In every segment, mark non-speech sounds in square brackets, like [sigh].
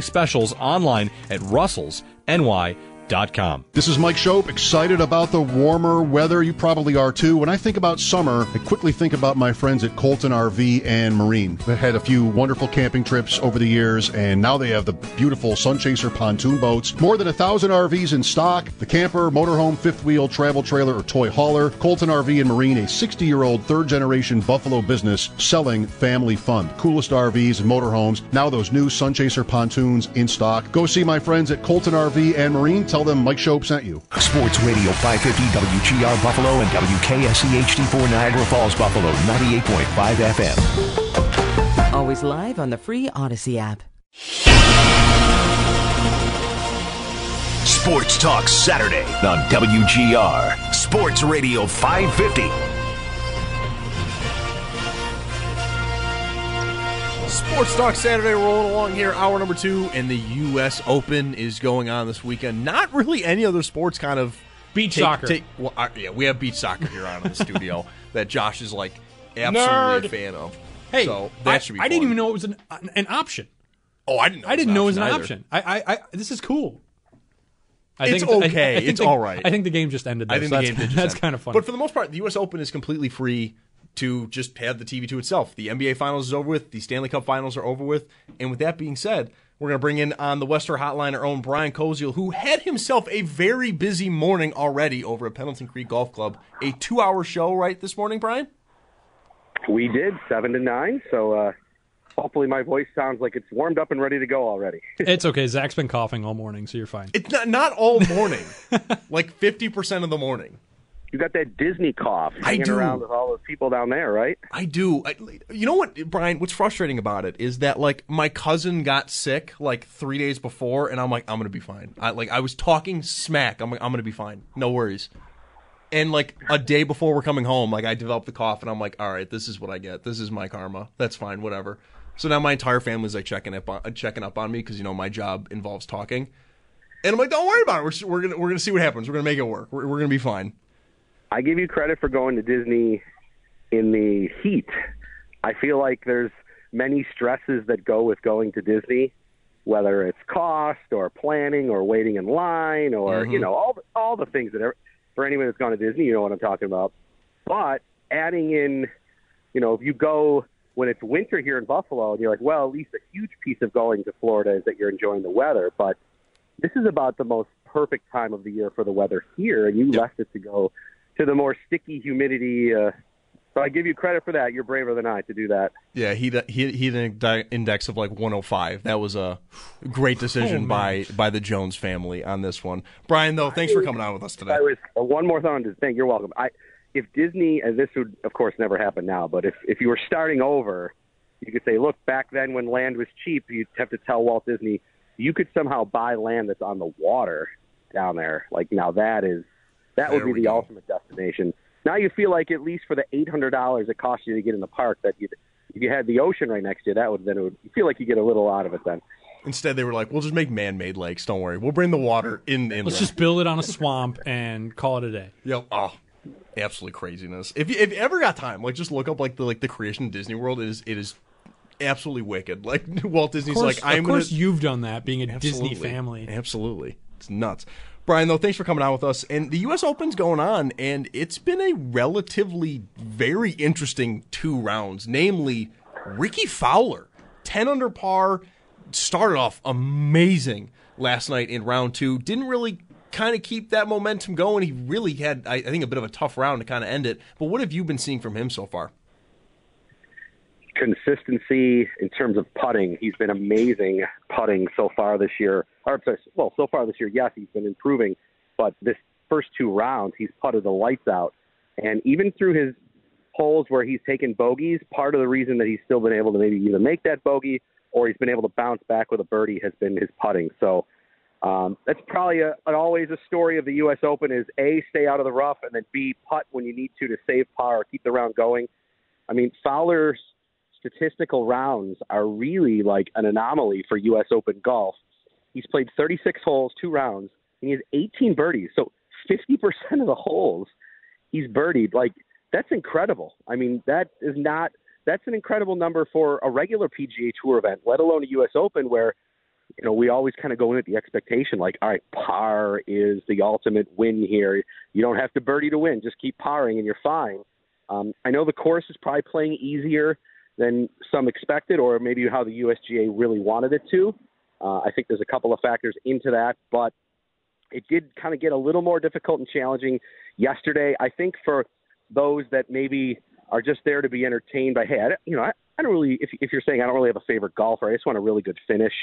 Specials online at russellsny.com. This is Mike Schopp, excited about the warmer weather. You probably are too. When I think about summer, I quickly think about my friends at Colton RV and Marine. They had a few wonderful camping trips over the years, and now they have the beautiful Sunchaser pontoon boats. More than a thousand RVs in stock. The camper, motorhome, fifth wheel, travel trailer, or toy hauler. Colton RV and Marine, a 60 year old third generation Buffalo business selling family fun. Coolest RVs and motorhomes. Now those new Sunchaser pontoons in stock. Go see my friends at Colton RV and Marine. Tell them Mike Schopp sent you. Sports Radio 550 WGR Buffalo and WKSE HD4 Niagara Falls Buffalo 98.5 FM. Always live on the free Odyssey app. Sports Talk Saturday on WGR Sports Radio 550. Sports Talk Saturday rolling along here, hour number two, and the U.S. Open is going on this weekend. Not really any other sports kind of beach take, soccer. Take, well, uh, yeah, we have beach soccer here on in the [laughs] studio that Josh is like absolutely Nerd. a fan of. Hey, so that I, should be. I didn't even know it was an an option. Oh, I didn't. Know I didn't know it was an option. I, I, I this is cool. I It's think I- I okay. think It's the- all right. I think the game just ended. Though, I think so the that's, game did [laughs] just That's kind of funny. But for the most part, the U.S. Open is completely free to just have the TV to itself. The NBA Finals is over with. The Stanley Cup Finals are over with. And with that being said, we're going to bring in on the Western Hotline our own Brian Koziol, who had himself a very busy morning already over at Pendleton Creek Golf Club. A two-hour show right this morning, Brian. We did seven to nine, so uh, hopefully my voice sounds like it's warmed up and ready to go already. [laughs] it's okay. Zach's been coughing all morning, so you're fine. It's not not all morning, [laughs] like fifty percent of the morning. You got that Disney cough I hanging do. around with all those people down there, right? I do. I, you know what, Brian? What's frustrating about it is that like my cousin got sick like three days before, and I'm like, I'm gonna be fine. I like I was talking smack. I'm like, I'm gonna be fine. No worries. And like a day before we're coming home, like I developed the cough, and I'm like, all right, this is what I get. This is my karma. That's fine. Whatever. So now my entire family's like checking up on checking up on me because you know my job involves talking, and I'm like, don't worry about it. We're just- we're gonna we're gonna see what happens. We're gonna make it work. We're, we're gonna be fine. I give you credit for going to Disney in the heat. I feel like there's many stresses that go with going to Disney, whether it's cost or planning or waiting in line or Mm-hmm. you know all the, all the things that are, for anyone that's gone to Disney, you know what I'm talking about. But adding in, you know, if you go when it's winter here in Buffalo, and you're like, well, at least a huge piece of going to Florida is that you're enjoying the weather, but this is about the most perfect time of the year for the weather here, and you left it to go to the more sticky humidity. Uh, so I give you credit for that. You're braver than I to do that. Yeah, he he he had an index of like 105. That was a great decision Oh, by by the Jones family on this one. Brian, though, thanks for coming on with us today. I was uh, one more thing to think. You're welcome. I, if Disney, and this would of course never happen now, but if if you were starting over, you could say, look, back then when land was cheap, you'd have to tell Walt Disney you could somehow buy land that's on the water down there. Like now that is that There would be the go. ultimate destination. Now you feel like at least for the eight hundred dollars it cost you to get in the park, that you if you had the ocean right next to you, that would then it would you feel like you get a little out of it then. Instead, they were like, "We'll just make man-made lakes. Don't worry. We'll bring the water in inland." Let's just build it on a swamp and call it a day. Yep. Oh, absolutely craziness. If you, if you ever got time, like just look up like the like the creation of Disney World. It is it is absolutely wicked. [laughs] Like Walt Disney's course, like, I'm of course gonna, you've done that, being a Absolutely. Disney family. Absolutely. It's nuts. Brian, though, thanks for coming on with us. And the U.S. Open's going on, and it's been a relatively very interesting two rounds. Namely, Ricky Fowler, 10 under par, started off amazing last night in round two. Didn't really kind of keep that momentum going. He really had, I, I think, a bit of a tough round to kind of end it. But what have you been seeing from him so far? Consistency in terms of putting. He's been amazing putting so far this year. Or, sorry, well, so far this year, yes, he's been improving. But this first two rounds, he's putted the lights out. And even through his holes where he's taken bogeys, part of the reason that he's still been able to maybe either make that bogey or he's been able to bounce back with a birdie has been his putting. So um, that's probably a, an, always a story of the U.S. Open is A, stay out of the rough, and then B, putt when you need to to save par or keep the round going. I mean, Fowler's statistical rounds are really like an anomaly for U.S. Open golf. He's played 36 holes, two rounds, and he has 18 birdies. So 50% of the holes he's birdied. Like, that's incredible. I mean, that is not – that's an incredible number for a regular PGA Tour event, let alone a U.S. Open where you know we always kind of go in at the expectation like, all right, par is the ultimate win here. You don't have to birdie to win; just keep parring and you're fine. Um, I know the course is probably playing easier than some expected, or maybe how the USGA really wanted it to. Uh, I think there's a couple of factors into that, but it did kind of get a little more difficult and challenging yesterday. I think for those that maybe are just there to be entertained by, hey, I, you know, I, I don't really, if, if you're saying I don't really have a favorite golfer, I just want a really good finish.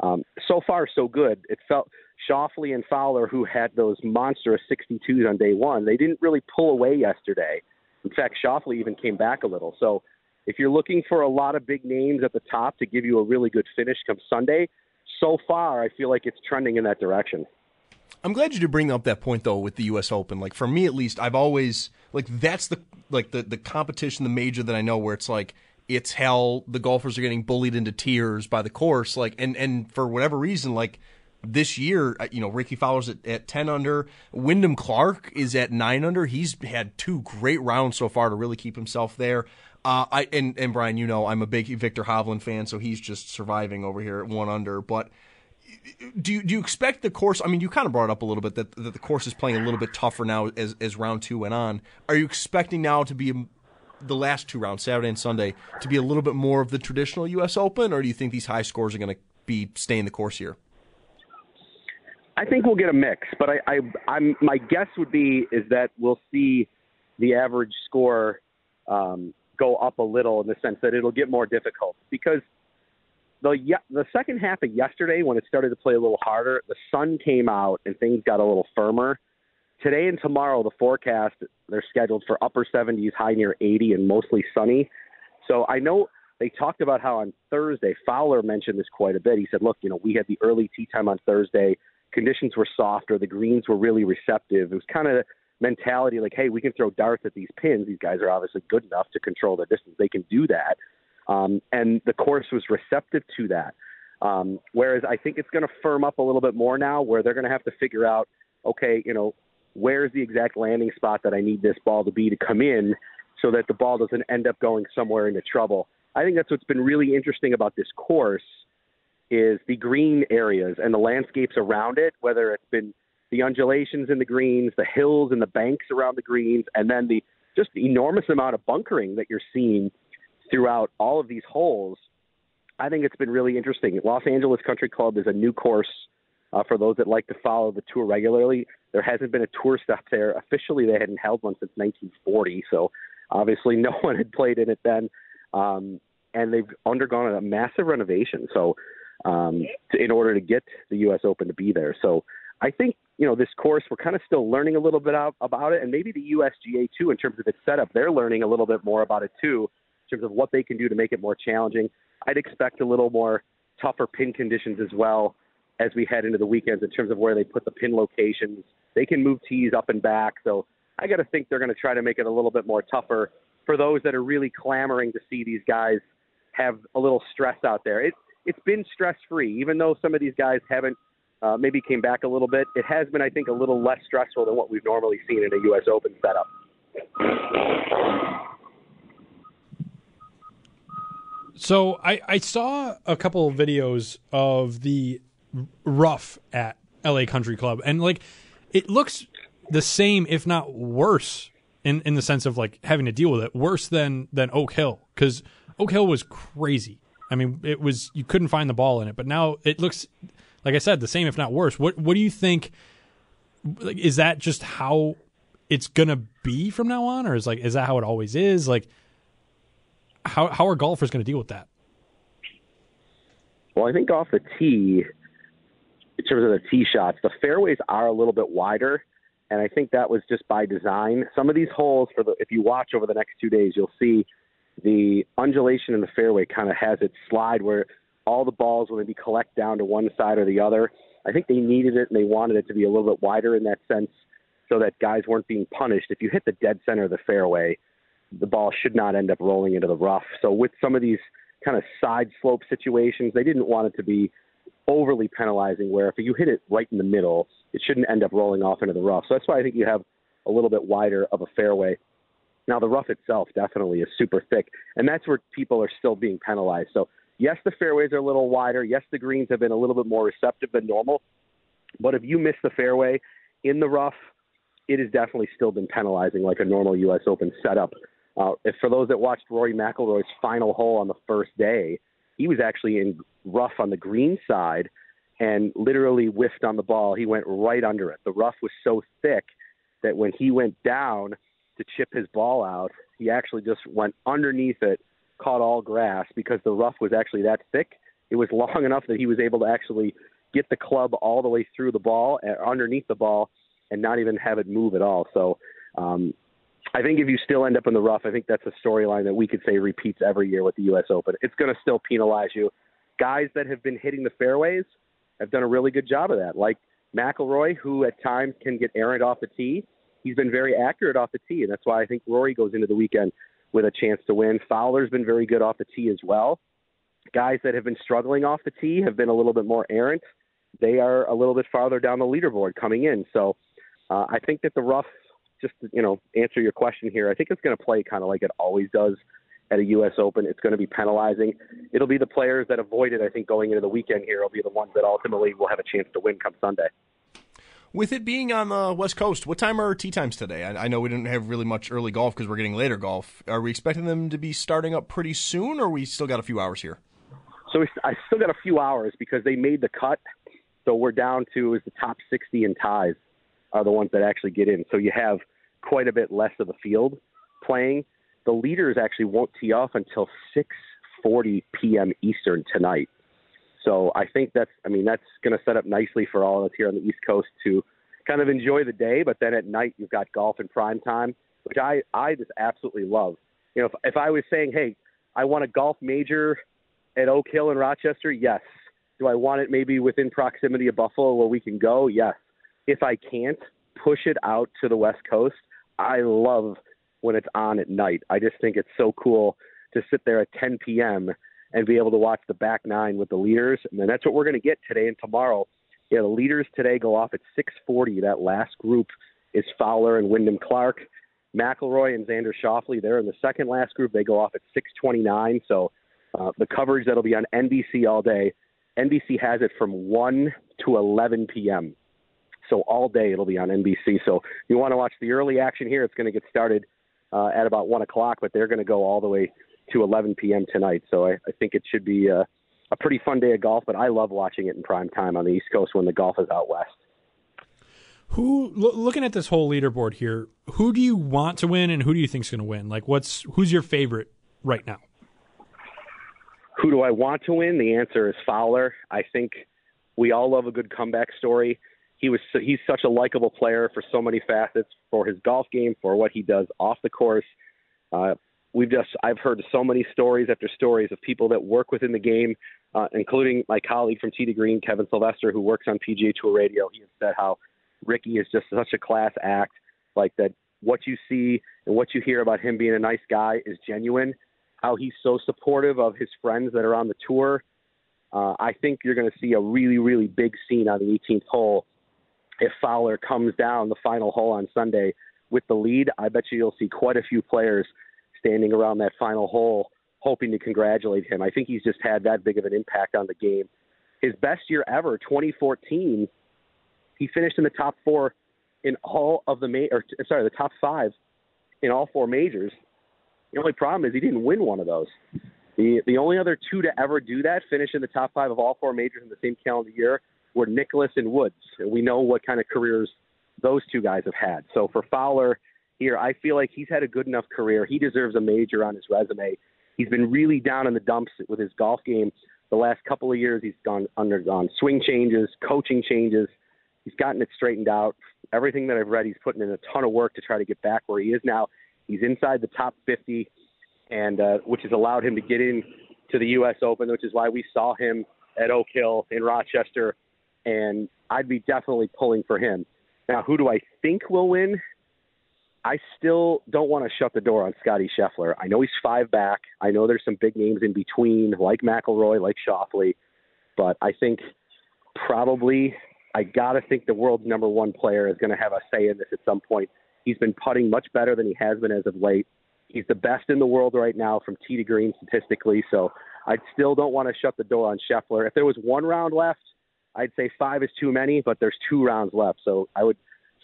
Um, so far, so good. It felt Schauffele and Fowler, who had those monstrous 62s on day one, they didn't really pull away yesterday. In fact, Schauffele even came back a little. So if you're looking for a lot of big names at the top to give you a really good finish come Sunday, so far I feel like it's trending in that direction. I'm glad you did bring up that point though with the U.S. Open. Like for me at least, I've always like that's the like the the competition, the major that I know where it's like it's hell. The golfers are getting bullied into tears by the course. Like and and for whatever reason, like this year, uh, you know, Ricky Fowler's at, at 10 under. Wyndham Clark is at 9 under. He's had two great rounds so far to really keep himself there. Uh, I and, and Brian, you know, I'm a big Viktor Hovland fan, so he's just surviving over here at 1 under. But do you, do you expect the course? I mean, you kind of brought up a little bit that, that the course is playing a little bit tougher now as, as round two went on. Are you expecting now to be the last two rounds, Saturday and Sunday, to be a little bit more of the traditional U.S. Open, or do you think these high scores are going to be staying the course here? I think we'll get a mix, but I, I, I'm my guess would be is that we'll see the average score um, go up a little in the sense that it'll get more difficult because the the second half of yesterday, when it started to play a little harder, the sun came out and things got a little firmer. Today and tomorrow, the forecast they're scheduled for upper 70s, high near 80, and mostly sunny. So I know they talked about how on Thursday, Fowler mentioned this quite a bit. He said, "Look, you know, we had the early tee time on Thursday. Conditions were softer. The greens were really receptive. It was kind of mentality like, hey, we can throw darts at these pins. These guys are obviously good enough to control the distance. They can do that." Um, and the course was receptive to that. Um, whereas I think it's going to firm up a little bit more now, where they're going to have to figure out, okay, you know, where's the exact landing spot that I need this ball to be to come in, so that the ball doesn't end up going somewhere into trouble. I think that's what's been really interesting about this course is the green areas and the landscapes around it, whether it's been the undulations in the greens, the hills and the banks around the greens, and then the just the enormous amount of bunkering that you're seeing throughout all of these holes, I think it's been really interesting. Los Angeles Country Club is a new course uh, for those that like to follow the tour regularly. There hasn't been a tour stop there. Officially, they hadn't held one since 1940, so obviously [laughs] no one had played in it then. Um, and they've undergone a massive renovation. So, um, to, in order to get the U.S. Open to be there, so I think you know this course we're kind of still learning a little bit out, about it, and maybe the USGA too in terms of its setup. They're learning a little bit more about it too in terms of what they can do to make it more challenging. I'd expect a little more tougher pin conditions as well as we head into the weekends in terms of where they put the pin locations. They can move tees up and back. So I got to think they're going to try to make it a little bit more tougher for those that are really clamoring to see these guys have a little stress out there. It, it's been stress free, even though some of these guys haven't uh, maybe came back a little bit. It has been, I think, a little less stressful than what we've normally seen in a U.S. Open setup. So I, I saw a couple of videos of the rough at LA Country Club, and like it looks the same, if not worse, in in the sense of like having to deal with it, worse than than Oak Hill because Oak Hill was crazy. I mean, it was you couldn't find the ball in it, but now it looks like I said the same, if not worse. What what do you think? Like, is that just how it's gonna be from now on, or is like is that how it always is? Like, how how are golfers gonna deal with that? Well, I think off the tee, in terms of the tee shots, the fairways are a little bit wider, and I think that was just by design. Some of these holes, for the if you watch over the next two days, you'll see the undulation in the fairway kind of has it slide where all the balls will maybe collect down to one side or the other. I think they needed it and they wanted it to be a little bit wider in that sense so that guys weren't being punished. If you hit the dead center of the fairway, the ball should not end up rolling into the rough. So with some of these kind of side slope situations, they didn't want it to be overly penalizing where if you hit it right in the middle, it shouldn't end up rolling off into the rough. So that's why I think you have a little bit wider of a fairway. Now the rough itself definitely is super thick, and that's where people are still being penalized. So yes, the fairways are a little wider. Yes, the greens have been a little bit more receptive than normal. But if you miss the fairway in the rough, it has definitely still been penalizing like a normal U.S. Open setup. Uh, if for those that watched Rory McIlroy's final hole on the first day, he was actually in rough on the green side and literally whiffed on the ball. He went right under it. The rough was so thick that when he went down to chip his ball out, he actually just went underneath it, caught all grass because the rough was actually that thick. It was [laughs] long enough that he was able to actually get the club all the way through the ball, uh, underneath the ball, and not even have it move at all. So um, I think if you still end up in the rough, I think that's a storyline that we could say repeats every year with the U.S. Open. It's going to still penalize you. Guys that have been hitting the fairways have done a really good job of that, like McIlroy, who at times can get errant off the tee. He's been very accurate off the tee, and that's why I think Rory goes into the weekend with a chance to win. Fowler's been very good off the tee as well. Guys that have been struggling off the tee have been a little bit more errant. They are a little bit farther down the leaderboard coming in. So uh, I think that the rough, just to, you know, answer your question here, I think it's going to play kind of like it always does at a U.S. Open. It's going to be penalizing. It'll be the players that avoid it. I think going into the weekend here, will be the ones that ultimately will have a chance to win come Sunday. With it being on the West Coast, what time are tee times today? I, I know we didn't have really much early golf because we're getting later golf. Are we expecting them to be starting up pretty soon, or we still got a few hours here? So we, I still got a few hours because they made the cut. So we're down to is the top 60 in ties are the ones that actually get in. So you have quite a bit less of the field playing. The leaders actually won't tee off until 6:40 p.m. Eastern tonight. So I think that's I mean that's going to set up nicely for all of us here on the East Coast to kind of enjoy the day, but then at night you've got golf in prime time, which I I just absolutely love. You know, if if I was saying, "Hey, I want a golf major at Oak Hill in Rochester," yes. Do I want it maybe within proximity of Buffalo where we can go? Yes if I can't push it out to the West Coast, I love when it's on at night. I just think it's so cool to sit there at 10 p.m. and be able to watch the back nine with the leaders. And then that's what we're going to get today and tomorrow. Yeah, the leaders today go off at 6:40. That last group is Fowler and Wyndham Clark. McIlroy and Xander Schauffele, they're in the second last group. They go off at 6:29. So uh, the coverage that'll be on NBC all day. NBC has it from 1 to 11 p.m. So all day it'll be on NBC. So you want to watch the early action here. It's going to get started uh, at about one o'clock, but they're going to go all the way to 11 p.m. tonight. So I, I think it should be a, a pretty fun day of golf. But I love watching it in prime time on the East Coast when the golf is out west. Who lo- looking at this whole leaderboard here? Who do you want to win, and who do you think is going to win? Like, what's who's your favorite right now? Who do I want to win? The answer is Fowler. I think we all love a good comeback story he was he's such a likable player for so many facets for his golf game for what he does off the course uh, we've just i've heard so many stories after stories of people that work within the game uh, including my colleague from to green kevin sylvester who works on pga tour radio. He has said how ricky is just such a class act like that what you see and what you hear about him being a nice guy is genuine. How he's so supportive of his friends that are on the tour uh, I think you're going to see a really, really big scene on the 18th hole if Fowler comes down the final hole on Sunday with the lead, I bet you you'll see quite a few players standing around that final hole hoping to congratulate him. I think he's just had that big of an impact on the game. His best year ever, 2014, he finished in the top four in all of the ma- or sorry, the top five in all four majors. The only problem is he didn't win one of those. The the only other two to ever do that, finish in the top five of all four majors in the same calendar year, were Nicklaus and Woods. And we know what kind of careers those two guys have had. So for Fowler here, I feel like he's had a good enough career. He deserves a major on his resume. He's been really down in the dumps with his golf game the last couple of years. He's gone undergone swing changes, coaching changes. He's gotten it straightened out. Everything that I've read, he's putting in a ton of work to try to get back where he is now. He's inside the top 50 and uh, which has allowed him to get in to the U.S. Open, which is why we saw him at Oak Hill in Rochester. And I'd be definitely pulling for him. Now, who do I think will win? I still don't want to shut the door on Scotty Scheffler. I know he's five back. I know there's some big names in between, like McIlroy, like Schauffele, but I think probably I got to think the world's number one player is going to have a say in this at some point. He's been putting much better than he has been as of late. He's the best in the world right now from tee to green statistically. So I still don't want to shut the door on Scheffler. If there was one round left, I'd say five is too many, but there's two rounds left. So I would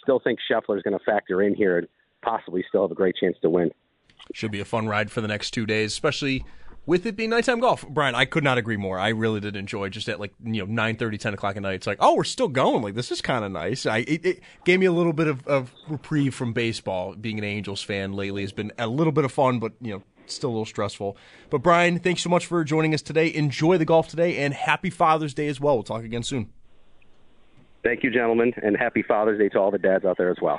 still think Scheffler is going to factor in here possibly still have a great chance to win. Should be a fun ride for the next two days, especially with it being nighttime golf. Brian, I could not agree more. I really did enjoy just at like you know nine thirty, ten o'clock at night. It's like, oh, we're still going. Like this is kind of nice. I it, it, gave me a little bit of, of reprieve from baseball. Being an Angels fan lately has been a little bit of fun, but you know still a little stressful. But Brian, thanks so much for joining us today. Enjoy the golf today, and happy Father's Day as well. We'll talk again soon. Thank you, gentlemen, and happy Father's Day to all the dads out there as well.